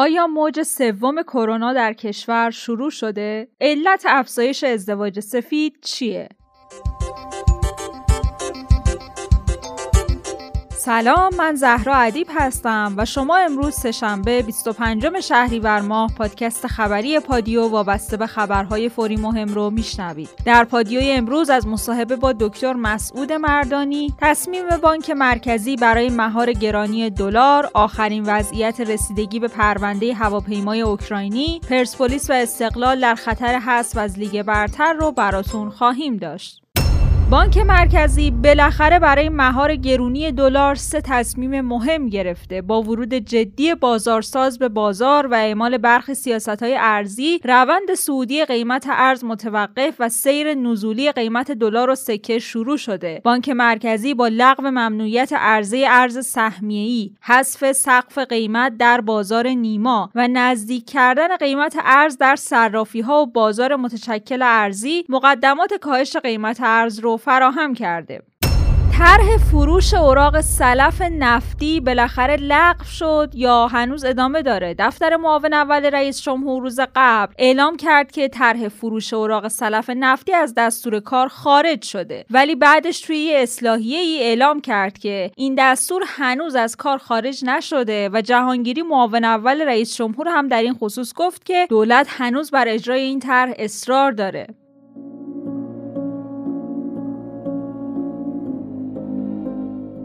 آیا موج سوم کرونا در کشور شروع شده؟ علت افزایش ازدواج سفید چیه؟ سلام من زهرا ادیب هستم و شما امروز سهشنبه 25 شهریور ماه پادکست خبری پادیو وابسته به خبرهای فوری مهم رو میشنوید. در پادیوی امروز از مصاحبه با دکتر مسعود مردانی تصمیم بانک مرکزی برای مهار گرانی دلار، آخرین وضعیت رسیدگی به پرونده هواپیمای اوکراینی، پرسپولیس و استقلال در خطر حذف از لیگ برتر رو براتون خواهیم داشت. بانک مرکزی بالاخره برای مهار گرونی دلار سه تصمیم مهم گرفته. با ورود جدی بازارساز به بازار و اعمال برخی های ارزی روند سعودی قیمت ارز متوقف و سیر نزولی قیمت دلار و سکه شروع شده. بانک مرکزی با لغو ممنوعیت ارزی ارز سهمیه‌ای حذف سقف قیمت در بازار نیما و نزدیک کردن قیمت ارز در صرافی ها و بازار متشکل ارزی مقدمات کاهش قیمت ارز رو فراهم کرده. طرح فروش اوراق سلف نفتی بالاخره لغو شد یا هنوز ادامه داره. دفتر معاون اول رئیس جمهور روز قبل اعلام کرد که طرح فروش اوراق سلف نفتی از دستور کار خارج شده. ولی بعدش توی اصلاحیه ای اعلام کرد که این دستور هنوز از کار خارج نشده و جهانگیری معاون اول رئیس جمهور هم در این خصوص گفت که دولت هنوز بر اجرای این طرح اصرار داره.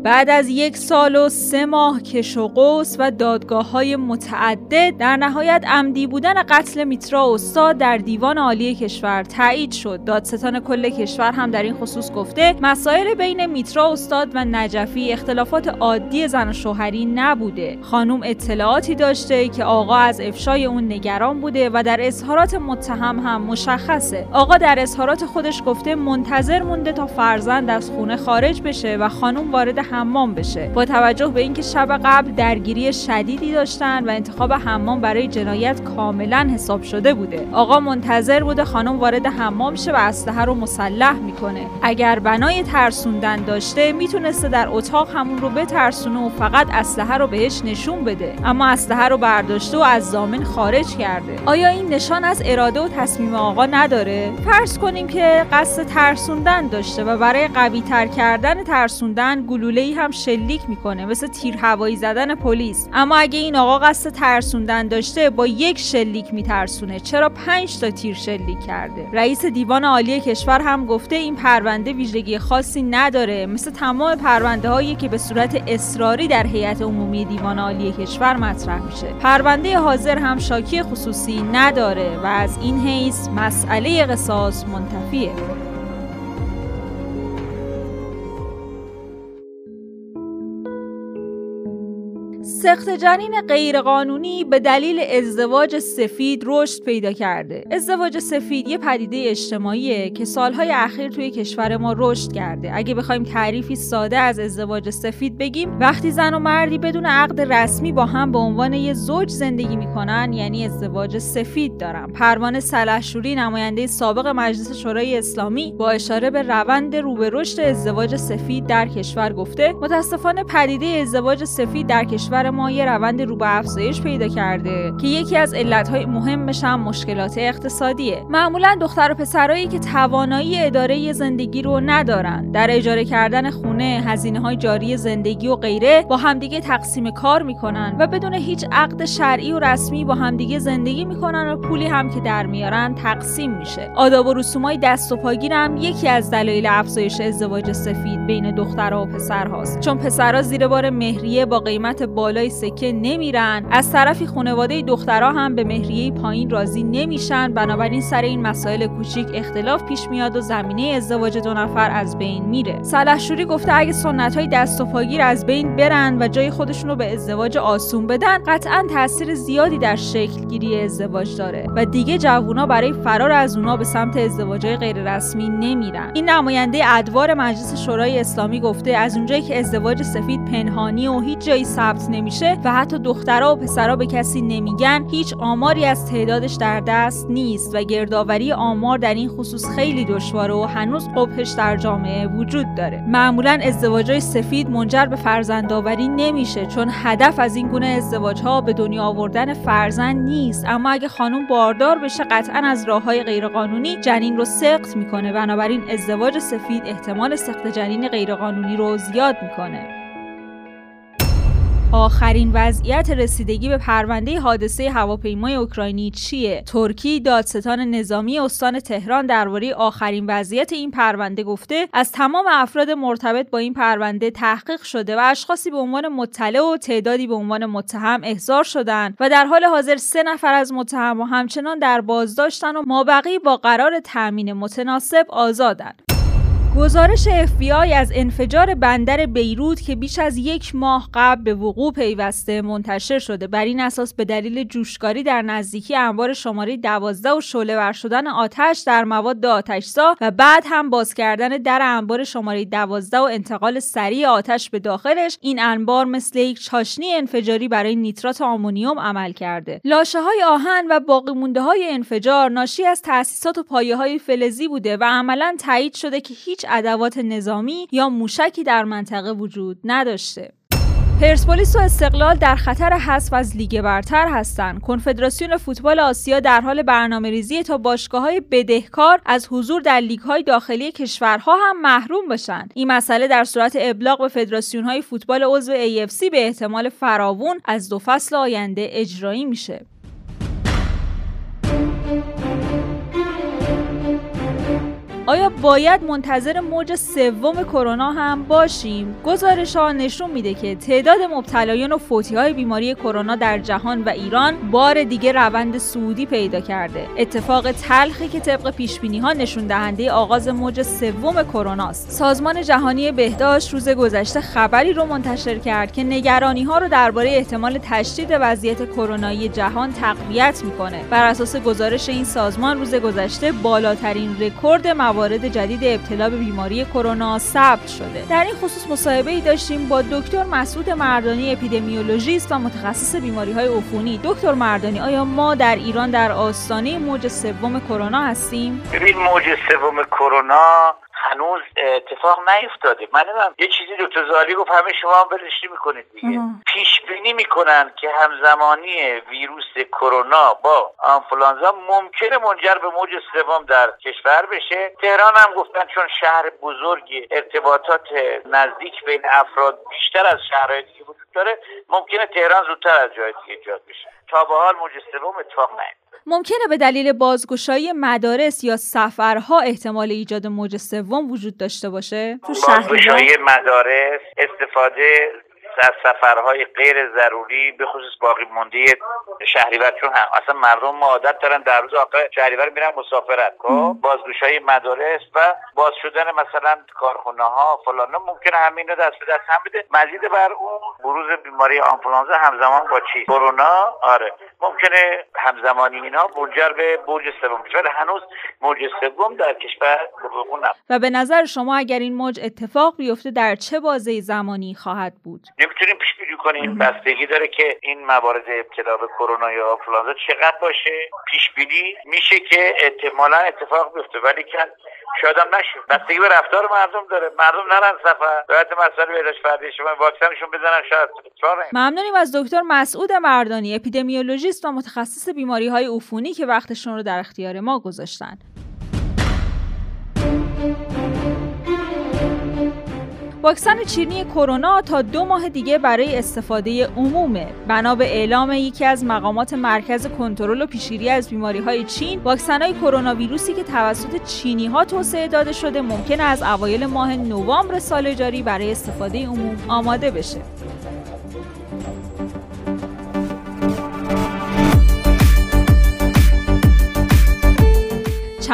بعد از یک سال و سه ماه کش و قوس و دادگاه های متعدد در نهایت عمدی بودن قتل میترا استاد در دیوان عالی کشور تایید شد. دادستان کل کشور هم در این خصوص گفته مسائل بین میترا استاد و نجفی اختلافات عادی زن و شوهری نبوده. خانوم اطلاعاتی داشته که آقا از افشای اون نگران بوده و در اظهارات متهم هم مشخصه. آقا در اظهارات خودش گفته منتظر مونده تا فرزند از خونه خارج بشه و خانوم وارد حمام بشه. با توجه به اینکه شب قبل درگیری شدیدی داشتن و انتخاب حمام برای جنایت کاملا حساب شده بوده. آقا منتظر بوده خانم وارد حمام شه و اسلحه رو مسلح می‌کنه. اگر بنای ترسوندن داشته می‌تونسته در اتاق همون رو بترسونه و فقط اسلحه رو بهش نشون بده. اما اسلحه رو برداشته و از زامن خارج کرده. آیا این نشان از اراده و تصمیم آقا نداره؟ فرض کنیم که قصد ترسوندن داشته و برای قوی تر کردن ترسوندن گلوله ای هم شلیک می‌کنه مثل تیر هوایی زدن پلیس. اما اگه این آقا قصد ترسوندن داشته با یک شلیک میترسونه. چرا پنج تا تیر شلیک کرده؟ رئیس دیوان عالی کشور هم گفته این پرونده ویژگی خاصی نداره. مثل تمام پرونده هایی که به صورت اصراری در هیئت عمومی دیوان عالی کشور مطرح میشه. پرونده حاضر هم شاکی خصوصی نداره و از این حیث مسئله قصاص منتفیه. سخت جنین غیرقانونی به دلیل ازدواج سفید رشد پیدا کرده. ازدواج سفید یه پدیده اجتماعیه که سالهای اخیر توی کشور ما رشد کرده. اگه بخوایم تعریفی ساده از ازدواج سفید بگیم، وقتی زن و مردی بدون عقد رسمی با هم به عنوان یه زوج زندگی می‌کنن، یعنی ازدواج سفید دارن. پروانه سلحشوری نماینده سابق مجلس شورای اسلامی با اشاره به روند رو به رشد ازدواج سفید در کشور گفته، متاسفانه پدیده ازدواج سفید در کشور ما یه روند رو به افزایش پیدا کرده که یکی از علتهای مهمش هم مشکلات اقتصادیه. معمولا دختر و پسرایی که توانایی اداره زندگی رو ندارن در اجاره کردن خونه هزینه های جاری زندگی و غیره با همدیگه تقسیم کار می‌کنن و بدون هیچ عقد شرعی و رسمی با همدیگه زندگی می‌کنن و پولی هم که در میارن تقسیم میشه. آداب و رسومای دست و پاگیر هم یکی از دلایل افزایش ازدواج سفید بین دخترها و پسرهاست. چون پسرها زیر بار مهریه با قیمت بالای سکه نمیرن. از طرفی خانواده دخترها هم به مهریه پایین راضی نمیشن. بنابراین سر این مسائل کوچیک اختلاف پیش میاد و زمینه ازدواج دو نفر از بین میره. سلحشوری گفته اگه سنت های دست و پاگیر از بین برن و جای خودشون رو به ازدواج آسون بدن قطعا تاثیر زیادی در شکل گیری ازدواج داره و دیگه جوونا برای فرار از اونا به سمت ازدواجهای غیر رسمی نمیرن. این نماینده ادوار مجلس شورای اسلامی گفته از اونجایی که ازدواج سفید پنهانی و هیچ جایی ثبت نمی نمیشه و حتی دخترها و پسرها به کسی نمیگن هیچ آماری از تعدادش در دست نیست و گردآوری آمار در این خصوص خیلی دشواره و هنوز قبهش در جامعه وجود داره. معمولا ازدواجهای سفید منجر به فرزندآوری نمیشه چون هدف از این گونه ازدواج ها به دنیا آوردن فرزند نیست. اما اگه خانم باردار بشه قطعا از راه های غیرقانونی جنین رو سقط می‌کنه. بنابراین ازدواج سفید احتمال سقط جنین غیرقانونی رو زیاد می‌کنه. آخرین وضعیت رسیدگی به پرونده حادثه هواپیمای اوکراینی چیه؟ ترکی دادستان نظامی استان تهران درباره آخرین وضعیت این پرونده گفته از تمام افراد مرتبط با این پرونده تحقیق شده و اشخاصی به عنوان مطلع و تعدادی به عنوان متهم احضار شدند و در حال حاضر سه نفر از متهم و همچنان در بازداشتن و مابقی با قرار تأمین متناسب آزادند. گزارش FBI از انفجار بندر بیروت که بیش از یک ماه قبل به وقوع پیوسته منتشر شده. بر این اساس به دلیل جوشکاری در نزدیکی انبار شماره 12 و شعله ور شدن آتش در مواد آتشزا و بعد هم باز کردن در انبار شماره 12 و انتقال سریع آتش به داخلش این انبار مثل یک چاشنی انفجاری برای نیترات آمونیوم عمل کرده. لاشه های آهن و باقی مونده های انفجار ناشی از تأسیسات و پایه های فلزی بوده و عملا تایید شده که هیچ ادوات نظامی یا موشکی در منطقه وجود نداشته. پرسپولیس و استقلال در خطر حذف از لیگ برتر هستند. کنفدراسیون فوتبال آسیا در حال برنامه ریزی تا باشگاه های بدهکار از حضور در لیگ های داخلی کشورها هم محروم بشن. این مسئله در صورت ابلاغ به فدراسیون های فوتبال عضو AFC به احتمال فراوون از دو فصل آینده اجرایی میشه. آیا باید منتظر موج سوم کرونا هم باشیم؟ گزارش ها نشون میده که تعداد مبتلایان و فوتی های بیماری کرونا در جهان و ایران بار دیگه روند سعودی پیدا کرده. اتفاق تلخی که طبق پیش بینی ها نشون دهنده آغاز موج سوم کرونا است. سازمان جهانی بهداشت روز گذشته خبری رو منتشر کرد که نگرانی ها رو درباره احتمال تشدید وضعیت کرونایی جهان تقویت می‌کنه. بر اساس گزارش این سازمان روز گذشته بالاترین رکورد موارد جدید ابتلا به بیماری کرونا ثبت شده. در این خصوص مصاحبه ای داشتیم با دکتر مسعود مردانی اپیدمیولوژیست و متخصص بیماری های عفونی. دکتر مردانی آیا ما در ایران در آستانه موج سوم کرونا هستیم؟ ببین موج سوم کرونا هنوز اتفاق نیفتاده. من یه چیزی دکتر زالی گفت همه شما هم برشتی می‌کنید دیگه. پیش بینی می‌کنن که همزمانی ویروس کرونا با آنفولانزا ممکنه منجر به موج سوم در کشور بشه. تهران هم گفتن چون شهر بزرگی ارتباطات نزدیک بین افراد بیشتر از شهرهای دیگه وجود داره ممکنه تهران زودتر از جای دیگه ایجاد بشه. تا به حال موج سوم اتفاق ممکنه به دلیل بازگشایی مدارس یا سفرها احتمال ایجاد موج سوم وجود داشته باشه؟ تو بازگشایی مدارس استفاده از سفرهای غیر ضروری به خصوص باقی مونده شهریور چون هم. اصلا مردم عادت دارن در روز آخر شهریور میرن مسافرت. خب های مدارس و باز شدن مثلا کارخونه ها فلان ممکنه همین رو دست به دست هم بده. مزید بر اون بروز بیماری آنفولانزا همزمان با چی؟ کرونا؟ آره. ممکنه همزمانی اینا منجر به موج سوم بشه. ولی هنوز موج سوم در کشور و به نظر شما اگر این موج اتفاق بیفته در چه بازه زمانی خواهد بود؟ نمی‌تونیم پیش بینی کنیم. بستگی داره که این موارد ابتلا به کرونا یا آنفولانزا چقدر باشه. پیش بینی میشه که احتمالا اتفاق بیفته ولی که شاید هم نشه. بستگی به رفتار مردم داره. مردم نرن سفر. باید مسئله بهداشت فردی شما واکسنشون بزنن شاید. ممنونیم از دکتر مسعود مردانی اپیدمیولوژیست و متخصص بیماری های عفونی که وقتشون رو در اختیار ما گذاشتن. واکسن چینی کرونا تا دو ماه دیگه برای استفاده عمومه. بنا به اعلام یکی از مقامات مرکز کنترل و پیشگیری از بیماری های چین واکسن های کرونا ویروسی که توسط چینی ها توسعه داده شده ممکن از اوایل ماه نوامبر سال جاری برای استفاده عموم آماده بشه.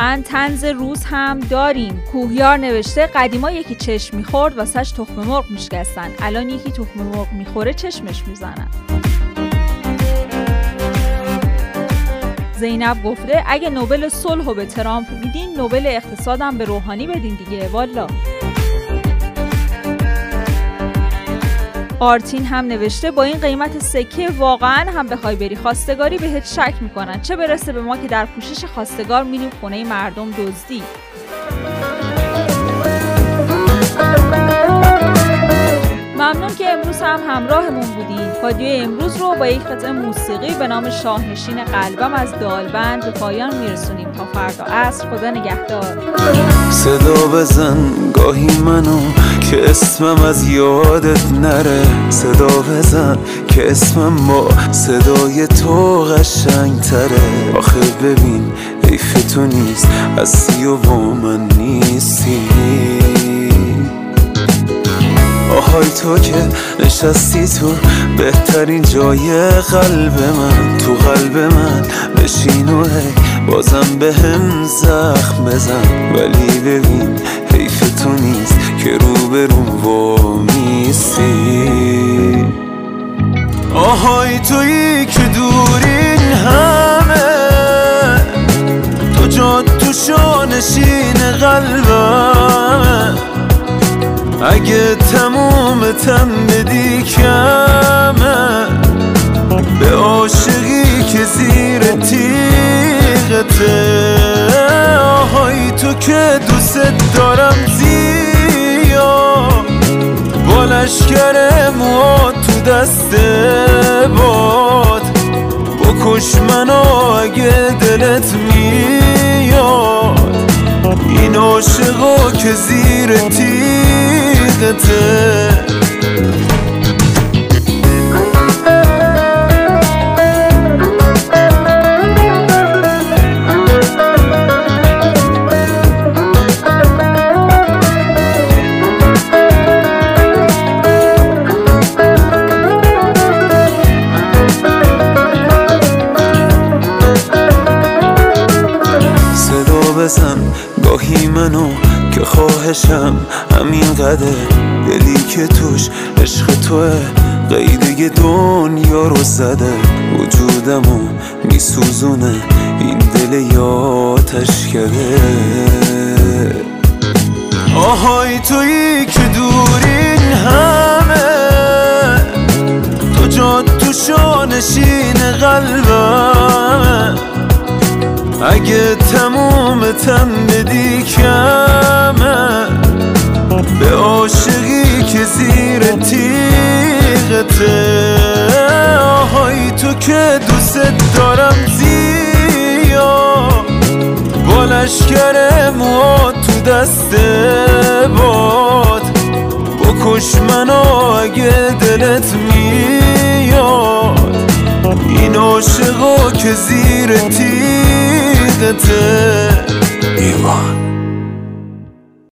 چند تنز روز هم داریم. کوهیار نوشته قدیما یکی چشم می‌خورد واسش تخم مرغ میشکستن. الان یکی تخم مرغ می‌خوره چشمش می‌زنن. زینب گفته اگه نوبل صلح به ترامپ میدین نوبل اقتصادم به روحانی بدین دیگه والا. آرتین هم نوشته با این قیمت سکه واقعا هم بخوای بری خواستگاری بهت شک می‌کنن. چه برسه به ما که در پوشش خواستگار میریم خونه مردم دزدی. ممنون که امروز هم همراهمون بودید. پادیو امروز رو با یک قطعه موسیقی به نام شاهنشین قلبم از دالبند به پایان میرسونیم تا فردا عصر. خدا نگهدار. صدا بزن گاهی منو که اسمم از یادت نره. صدا بزن که اسمم با صدای تو قشنگ تره آخه ببین حیف تو نیست سی و با من نیستی. آهای تو که نشستی تو بهترین جای قلب من تو قلب من بشین و هی بازم به هم زخم بزن. ولی ببین حیف تو نیست که رو به رو میستی آهای تویی که دورین همه تو جاد تو شانشین قلبم. اگه تموم تم بدی کمه. به عاشقی که زیر تیغته. آهای تو که دوست دارم زیاد با لشکر موها تو دست باد. بکش منو اگه دلت میاد. این عاشقا که زیر تیغته گاهی منو که خواهشم همین قده دلی که توش عشق توه قیده دنیا رو زده. وجودمو میسوزونه این دل یاتش کرده. آهای تویی که دورین همه تو جاد تو شانشین قلبم اگه تموم تم بدی کمه. به عاشقی که زیر تیغته. آهای تو که دوست دارم زیاد با لشکر موها تو دست باد. بکش منو اگه دلت میاد. این عاشقا که زیر تیغته. ایوان